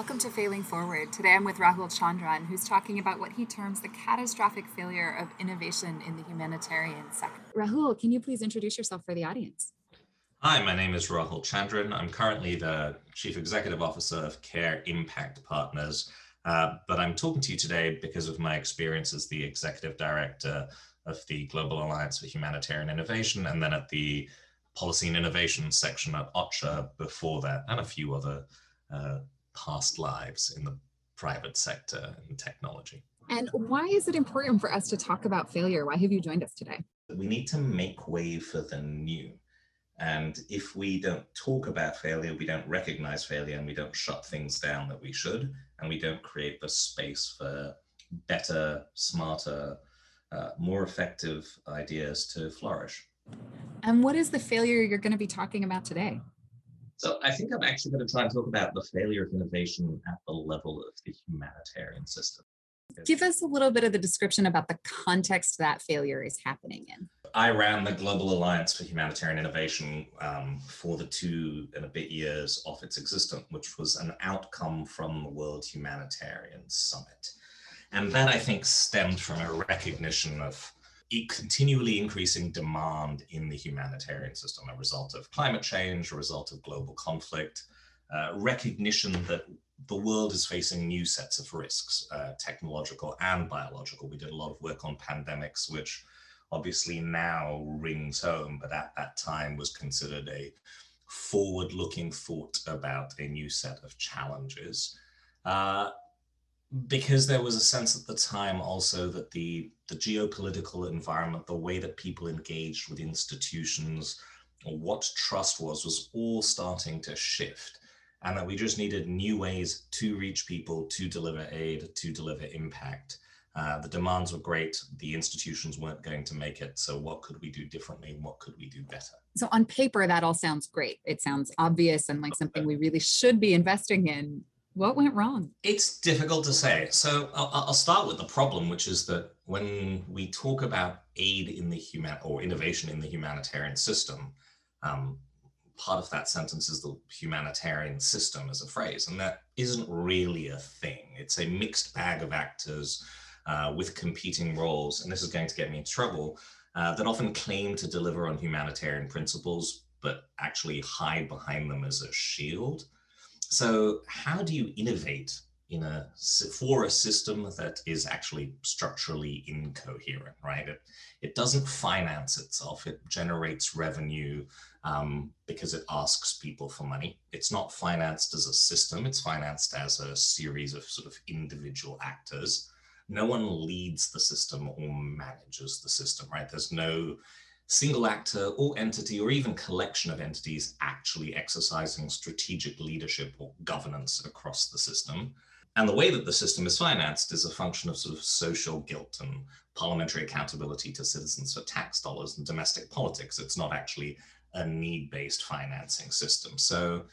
Welcome to Failing Forward. Today I'm with Rahul Chandran, who's talking about what he terms the catastrophic failure of innovation in the humanitarian sector. Rahul, can you please introduce yourself for the audience? Hi, my name is Rahul Chandran. I'm currently the Chief Executive Officer of CARE Impact Partners, uh, but I'm talking to you today because of my experience as the Executive Director of the Global Alliance for Humanitarian Innovation and then at the Policy and Innovation section at OCHA before that, and a few other uh, past lives in the private sector and technology. And why is it important for us to talk about failure? Why have you joined us today? We need to make way for the new. And if we don't talk about failure, we don't recognize failure, and we don't shut things down that we should, and we don't create the space for better, smarter, uh, more effective ideas to flourish. And what is the failure you're going to be talking about today? So I think I'm actually going to try and talk about the failure of innovation at the level of the humanitarian system. Give us a little bit of the description about the context that failure is happening in. I ran the Global Alliance for Humanitarian Innovation um, for the two and a bit years of its existence, which was an outcome from the World Humanitarian Summit. And that I think stemmed from a recognition of continually increasing demand in the humanitarian system, a result of climate change, a result of global conflict, uh, recognition that the world is facing new sets of risks, uh, technological and biological. We did a lot of work on pandemics, which obviously now rings home, but at that time was considered a forward looking thought about a new set of challenges. Uh, because there was a sense at the time also that the the geopolitical environment, the way that people engaged with institutions, or what trust was, was all starting to shift, and that we just needed new ways to reach people, to deliver aid, to deliver impact. Uh, the demands were great. The institutions weren't going to make it. So, what could we do differently? What could we do better? So, on paper, that all sounds great. It sounds obvious and like something we really should be investing in what went wrong? It's difficult to say. So I'll, I'll, start with the problem, which is that when we talk about aid in the human or innovation in the humanitarian system, um, part of that sentence is the humanitarian system as a phrase, and that isn't really a thing. It's a mixed bag of actors uh, with competing roles, and this is going to get me in trouble. Uh, that often claim to deliver on humanitarian principles, but actually hide behind them as a shield. So, how do you innovate in a for a system that is actually structurally incoherent, right? It, it doesn't finance itself. It generates revenue um, because it asks people for money. It's not financed as a system. It's financed as a series of sort of individual actors. No one leads the system or manages the system, right? There's no single actor or entity or even collection of entities actually exercising strategic leadership or governance across the system. And the way that the system is financed is a function of sort of social guilt and parliamentary accountability to citizens for tax dollars and domestic politics. It's not actually a need based financing system. So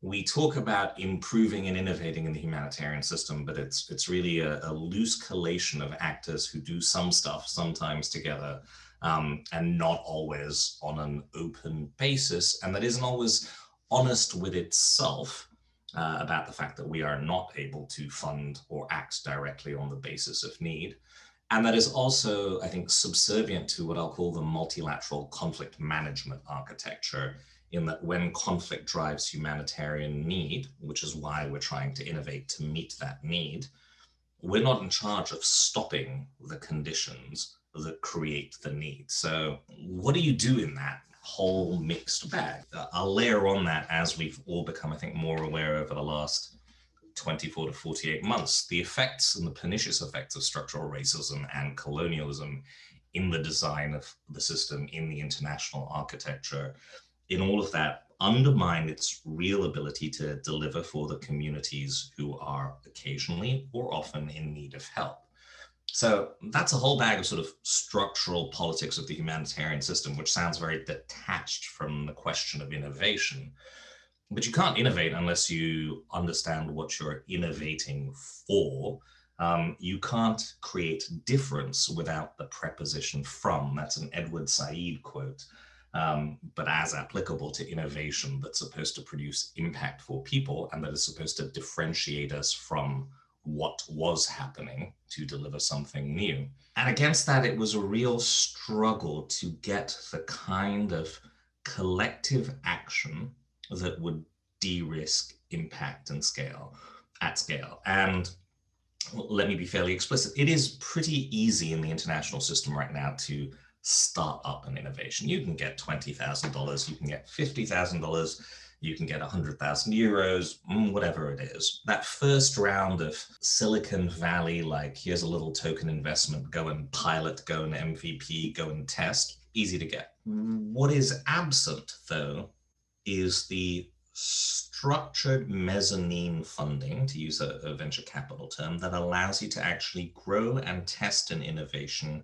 we talk about improving and innovating in the humanitarian system, but it's, it's really a, a loose collation of actors who do some stuff, sometimes together, um, and not always on an open basis, and that isn't always honest with itself uh, about the fact that we are not able to fund or act directly on the basis of need. And that is also, I think, subservient to what I'll call the multilateral conflict management architecture, in that when conflict drives humanitarian need, which is why we're trying to innovate to meet that need, we're not in charge of stopping the conditions that create the need. So, what do you do in that whole mixed bag? Uh, I'll layer on that as we've all become, I think, more aware over the last 24 to 48 months, the effects and the pernicious effects of structural racism and colonialism in the design of the system, in the international architecture, in all of that undermine its real ability to deliver for the communities who are occasionally or often in need of help. So that's a whole bag of sort of structural politics of the humanitarian system, which sounds very detached from the question of innovation. But you can't innovate unless you understand what you're innovating for. Um, you can't create difference without the preposition from. That's an Edward Said quote. um, but as applicable to innovation that's supposed to produce impact for people and that is supposed to differentiate us from what was happening to deliver something new. And against that, it was a real struggle to get the kind of collective action that would de-risk impact and scale at scale. And let me be fairly explicit. It is pretty easy in the international system right now to start up an innovation. You can get $20,000, you can get $50,000, you can get 100,000 euros, mm, whatever it is. That first round of Silicon Valley, like here's a little token investment, go and pilot, go and MVP, go and test, easy to get. What is absent, though, is the structured mezzanine funding, to use a, a, venture capital term, that allows you to actually grow and test an innovation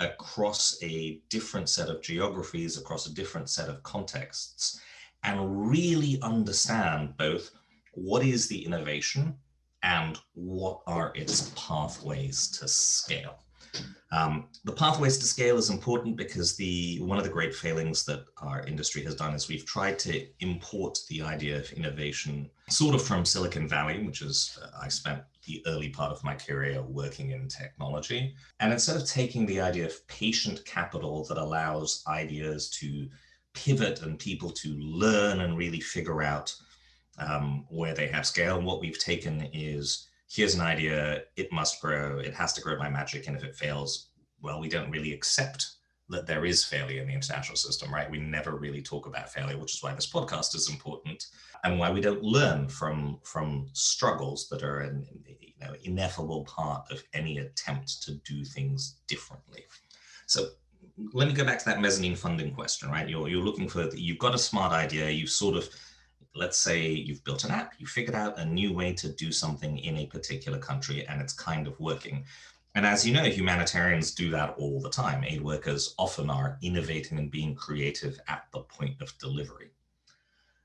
across a different set of geographies, across a different set of contexts, and really understand both what is the innovation and what are its pathways to scale. Um, the pathways to scale is important because the one of the great failings that our industry has done is we've tried to import the idea of innovation sort of from Silicon Valley, which is uh, I spent the early part of my career working in technology. And instead of taking the idea of patient capital that allows ideas to pivot and people to learn and really figure out um, where they have scale, And what we've taken is here's an idea, it must grow, it has to grow by magic. And if it fails, well, we don't really accept that there is failure in the international system, right? We never really talk about failure, which is why this podcast is important and why we don't learn from, from struggles that are an you know, ineffable part of any attempt to do things differently. So let me go back to that mezzanine funding question, right? You're, you're looking for, you've got a smart idea, you've sort of let's say you've built an app, you figured out a new way to do something in a particular country and it's kind of working. And as you know, humanitarians do that all the time. Aid workers often are innovating and being creative at the point of delivery.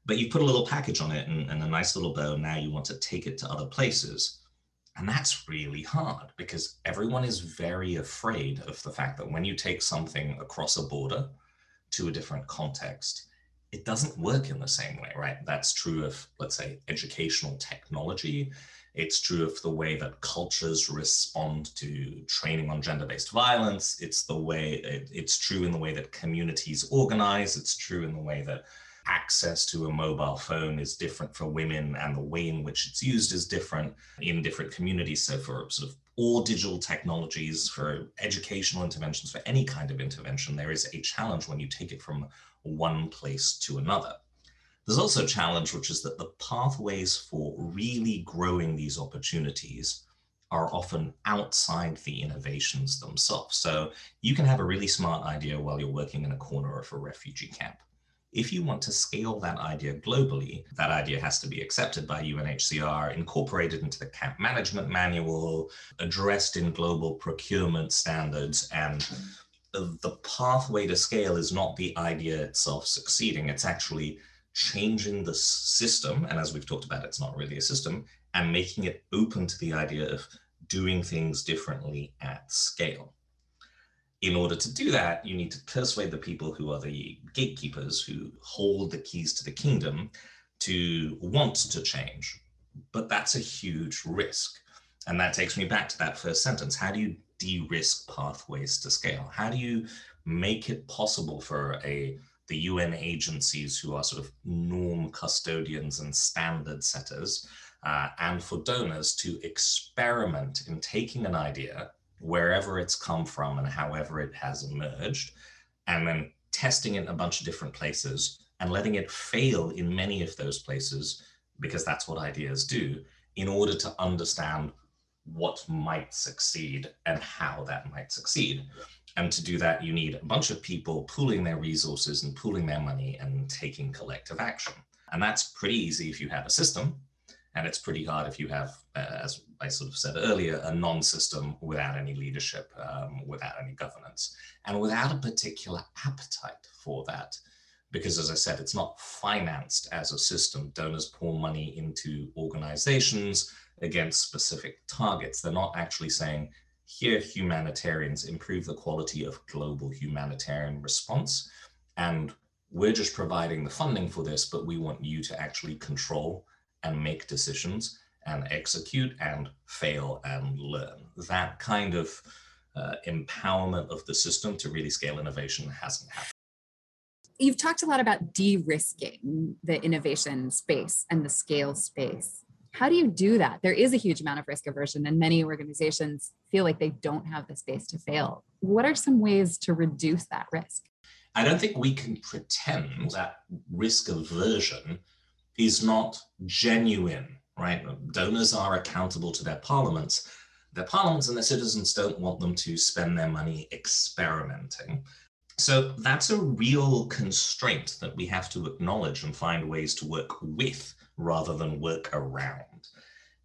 But you've put a little package on it and, and a nice little bow. Now you want to take it to other places. And that's really hard because everyone is very afraid of the fact that when you take something across a border to a different context, it doesn't work in the same way, right? That's true of, let's say, educational technology. It's true of the way that cultures respond to training on gender-based violence. It's the way it, it's true in the way that communities organize. It's true in the way that access to a mobile phone is different for women and the way in which it's used is different in different communities. So for sort of all digital technologies, for educational interventions, for any kind of intervention, there is a challenge when you take it from one place to another. There's also a challenge, which is that the pathways for really growing these opportunities are often outside the innovations themselves. So you can have a really smart idea while you're working in a corner of a refugee camp. If you want to scale that idea globally, that idea has to be accepted by UNHCR, incorporated into the camp management manual, addressed in global procurement standards, and the pathway to scale is not the idea itself succeeding. It's actually changing the system. And as we've talked about, it's not really a system and making it open to the idea of doing things differently at scale. In order to do that, you need to persuade the people who are the gatekeepers who hold the keys to the kingdom to want to change. But that's a huge risk. And that takes me back to that first sentence. How do you de-risk pathways to scale? How do you make it possible for a the UN agencies who are sort of norm custodians and standard setters uh, and for donors to experiment in taking an idea wherever it's come from and however it has emerged and then testing it in a bunch of different places and letting it fail in many of those places because that's what ideas do in order to understand what might succeed and how that might succeed. And to do that, you need a bunch of people pooling their resources and pooling their money and taking collective action. And that's pretty easy if you have a system. And it's pretty hard if you have, uh, as I sort of said earlier, a non system without any leadership, um, without any governance, and without a particular appetite for that. Because as I said, it's not financed as a system. Donors pour money into organizations against specific targets. They're not actually saying, here humanitarians improve the quality of global humanitarian response. And we're just providing the funding for this, but we want you to actually control and make decisions and execute and fail and learn. That kind of uh, empowerment of the system to really scale innovation hasn't happened. You've talked a lot about de risking the innovation space and the scale space. How do you do that? There is a huge amount of risk aversion, and many organizations feel like they don't have the space to fail. What are some ways to reduce that risk? I don't think we can pretend that risk aversion is not genuine, right? Donors are accountable to their parliaments. Their parliaments and their citizens don't want them to spend their money experimenting. So that's a real constraint that we have to acknowledge and find ways to work with rather than work around.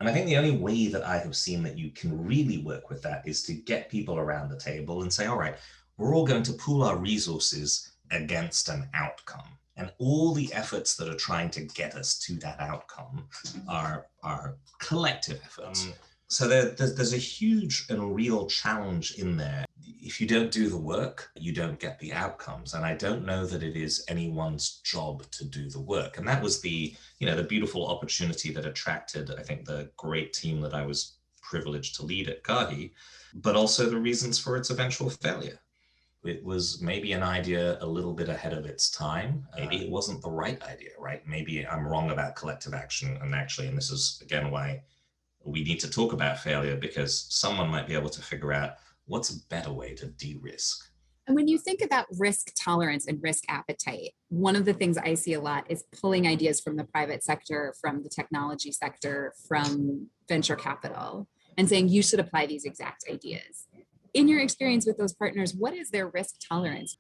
And I think the only way that I have seen that you can really work with that is to get people around the table and say, all right, we're all going to pool our resources against an outcome. And all the efforts that are trying to get us to that outcome are, are collective efforts. Um, so there, there's, there's a huge and real challenge in there. If you don't do the work, you don't get the outcomes. And I don't know that it is anyone's job to do the work. And that was the, you know, the beautiful opportunity that attracted, I think, the great team that I was privileged to lead at Gahi, but also the reasons for its eventual failure. It was maybe an idea a little bit ahead of its time. Uh, maybe it wasn't the right idea, right? Maybe I'm wrong about collective action. And actually, and this is again why we need to talk about failure because someone might be able to figure out what's a better way to de-risk. And when you think about risk tolerance and risk appetite, one of the things I see a lot is pulling ideas from the private sector, from the technology sector, from venture capital, and saying you should apply these exact ideas. In your experience with those partners, what is their risk tolerance?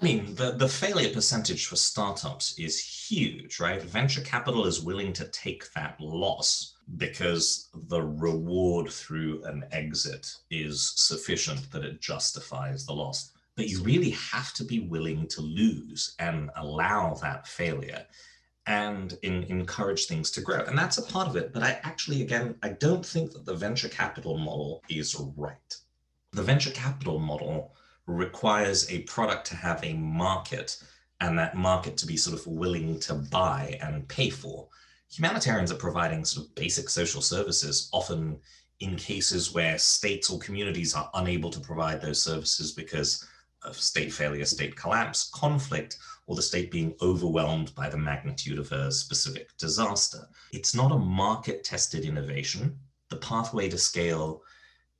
I mean, the, the failure percentage for startups is huge, right? Venture capital is willing to take that loss because the reward through an exit is sufficient that it justifies the loss. But you really have to be willing to lose and allow that failure and in, encourage things to grow. And that's a part of it. But I actually, again, I don't think that the venture capital model is right. The venture capital model requires a product to have a market and that market to be sort of willing to buy and pay for. Humanitarians are providing sort of basic social services, often in cases where states or communities are unable to provide those services because of state failure, state collapse, conflict, or the state being overwhelmed by the magnitude of a specific disaster. It's not a market tested innovation. The pathway to scale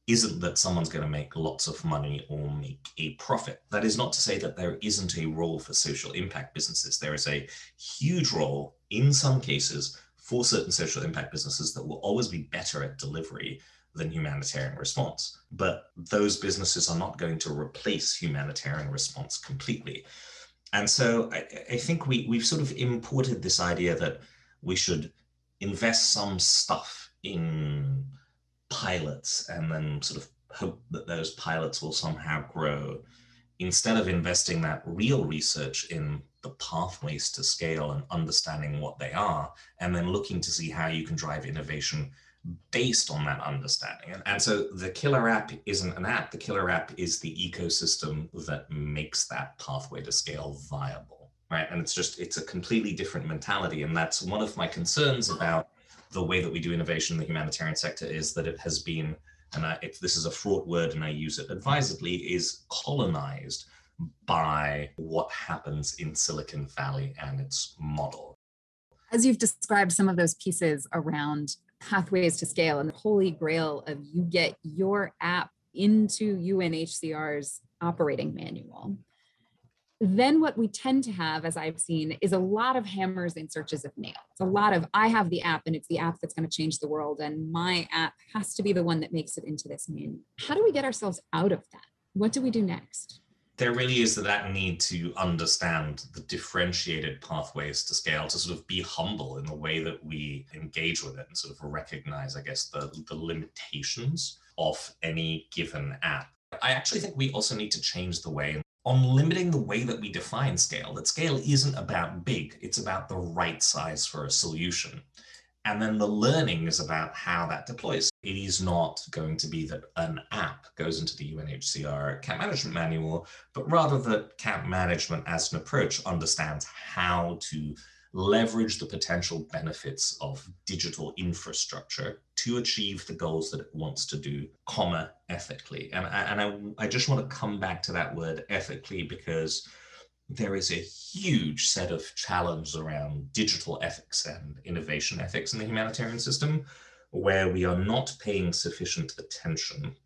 isn't that someone's going to make lots of money or make a profit. That is not to say that there isn't a role for social impact businesses. There is a huge role in some cases for certain social impact businesses that will always be better at delivery than humanitarian response. But those businesses are not going to replace humanitarian response completely. And so I, I think we, we've sort of imported this idea that we should invest some stuff in pilots and then sort of hope that those pilots will somehow grow. Instead of investing that real research in the pathways to scale and understanding what they are and then looking to see how you can drive innovation based on that understanding. And, and so the killer app isn't an app. The killer app is the ecosystem that makes that pathway to scale viable right? And it's just it's a completely different mentality. And that's one of my concerns about the way that we do innovation in the humanitarian sector is that it has been, and I, if this is a fraught word and I use it advisedly, is colonized by what happens in Silicon Valley and its model. As you've described some of those pieces around pathways to scale and the holy grail of you get your app into UNHCR's operating manual then what we tend to have, as I've seen, is a lot of hammers in searches of nails. A lot of, I have the app and it's the app that's going to change the world, and my app has to be the one that makes it into this menu. How do we get ourselves out of that? What do we do next? There really is that need to understand the differentiated pathways to scale, to sort of be humble in the way that we engage with it and sort of recognize, I guess, the, the limitations of any given app. I actually think we also need to change the way on limiting the way that we define scale, that scale isn't about big, it's about the right size for a solution. And then the learning is about how that deploys. It is not going to be that an app goes into the UNHCR camp management manual, but rather that camp management as an approach understands how to leverage the potential benefits of digital infrastructure to achieve the goals that it wants to do, comma, ethically. And, I, and I, I just want to come back to that word ethically because there is a huge set of challenges around digital ethics and innovation ethics in the humanitarian system where we are not paying sufficient attention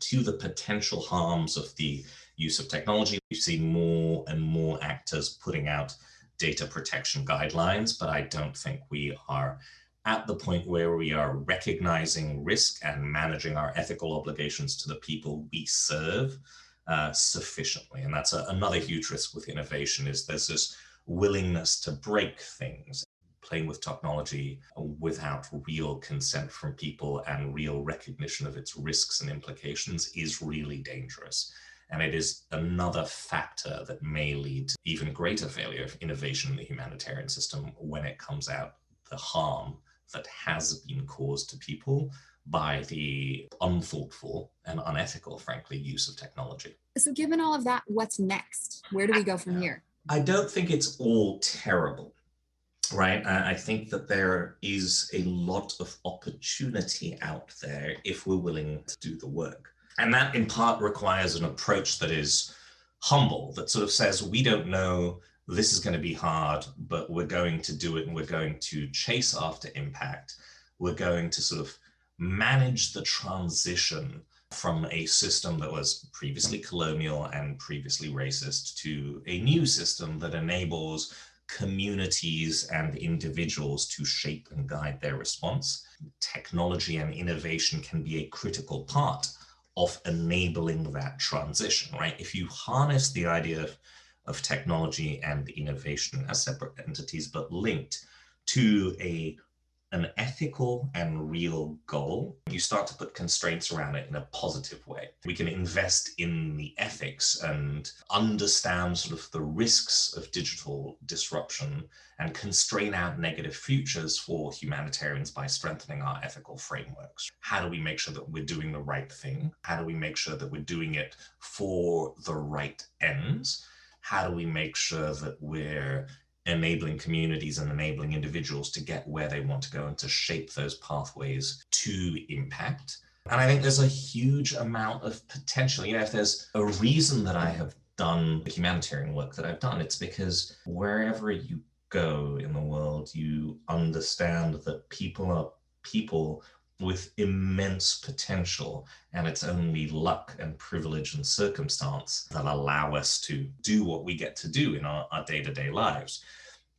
to the potential harms of the use of technology. We see more and more actors putting out data protection guidelines, but I don't think we are at the point where we are recognizing risk and managing our ethical obligations to the people we serve uh, sufficiently. And that's a, another huge risk with innovation is there's this willingness to break things playing with technology without real consent from people and real recognition of its risks and implications is really dangerous. And it is another factor that may lead to even greater failure of innovation in the humanitarian system when it comes out the harm that has been caused to people by the unthoughtful and unethical, frankly, use of technology. So, given all of that, what's next? Where do we go from here? I don't think it's all terrible, right? I think that there is a lot of opportunity out there if we're willing to do the work. And that in part requires an approach that is humble, that sort of says, we don't know this is going to be hard, but we're going to do it and we're going to chase after impact. We're going to sort of manage the transition from a system that was previously colonial and previously racist to a new system that enables communities and individuals to shape and guide their response. Technology and innovation can be a critical part of enabling that transition, right? If you harness the idea of, of technology and innovation as separate entities, but linked to a an ethical and real goal, you start to put constraints around it in a positive way. We can invest in the ethics and understand sort of the risks of digital disruption and constrain out negative futures for humanitarians by strengthening our ethical frameworks. How do we make sure that we're doing the right thing? How do we make sure that we're doing it for the right ends? How do we make sure that we're enabling communities and enabling individuals to get where they want to go and to shape those pathways to impact. And I think there's a huge amount of potential. You know, if there's a reason that I have done the humanitarian work that I've done, it's because wherever you go in the world, you understand that people are people with immense potential, and it's only luck and privilege and circumstance that allow us to do what we get to do in our, day-to-day lives.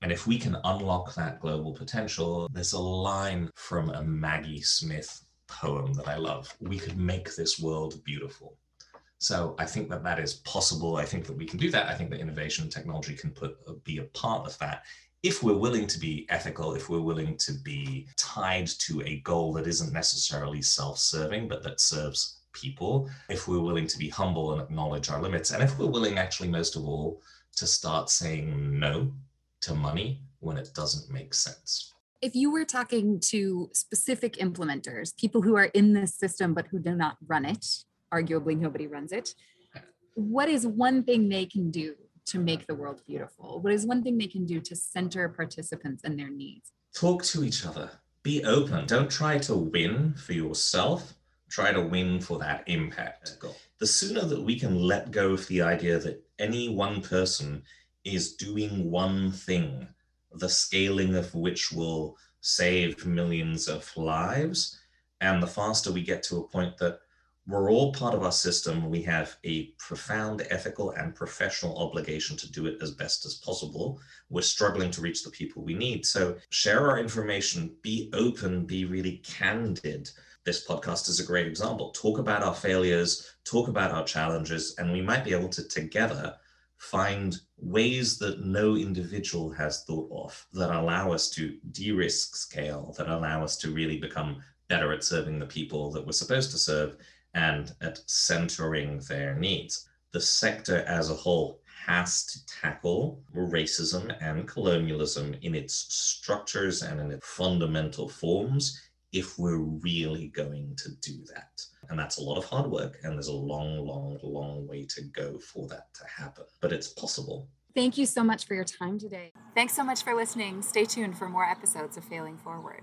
And if we can unlock that global potential, there's a line from a Maggie Smith poem that I love. We could make this world beautiful. So I think that that is possible. I think that we can do that. I think that innovation and technology can put uh, be a part of that if we're willing to be ethical, if we're willing to be tied to a goal that isn't necessarily self serving, but that serves people, if we're willing to be humble and acknowledge our limits, and if we're willing, actually, most of all, to start saying no to money when it doesn't make sense. If you were talking to specific implementers, people who are in this system but who do not run it, arguably nobody runs it, what is one thing they can do to make the world beautiful? What is one thing they can do to center participants and their needs? Talk to each other. Be open. Don't try to win for yourself. Try to win for that impact. The sooner that we can let go of the idea that any one person is doing one thing, the scaling of which will save millions of lives, and the faster we get to a point that we're all part of our system. We have a profound ethical and professional obligation to do it as best as possible. We're struggling to reach the people we need. So share our information, be open, be really candid. This podcast is a great example. Talk about our failures, talk about our challenges, and we might be able to together find ways that no individual has thought of that allow us to de risk scale, that allow us to really become better at serving the people that we're supposed to serve and at centering their needs. The sector as a whole has to tackle racism and colonialism in its structures and in its fundamental forms if we're really going to do that. And that's a lot of hard work, and there's a long, long, long way to go for that to happen. But it's possible. Thank you so much for your time today. Thanks so much for listening. Stay tuned for more episodes of Failing Forward.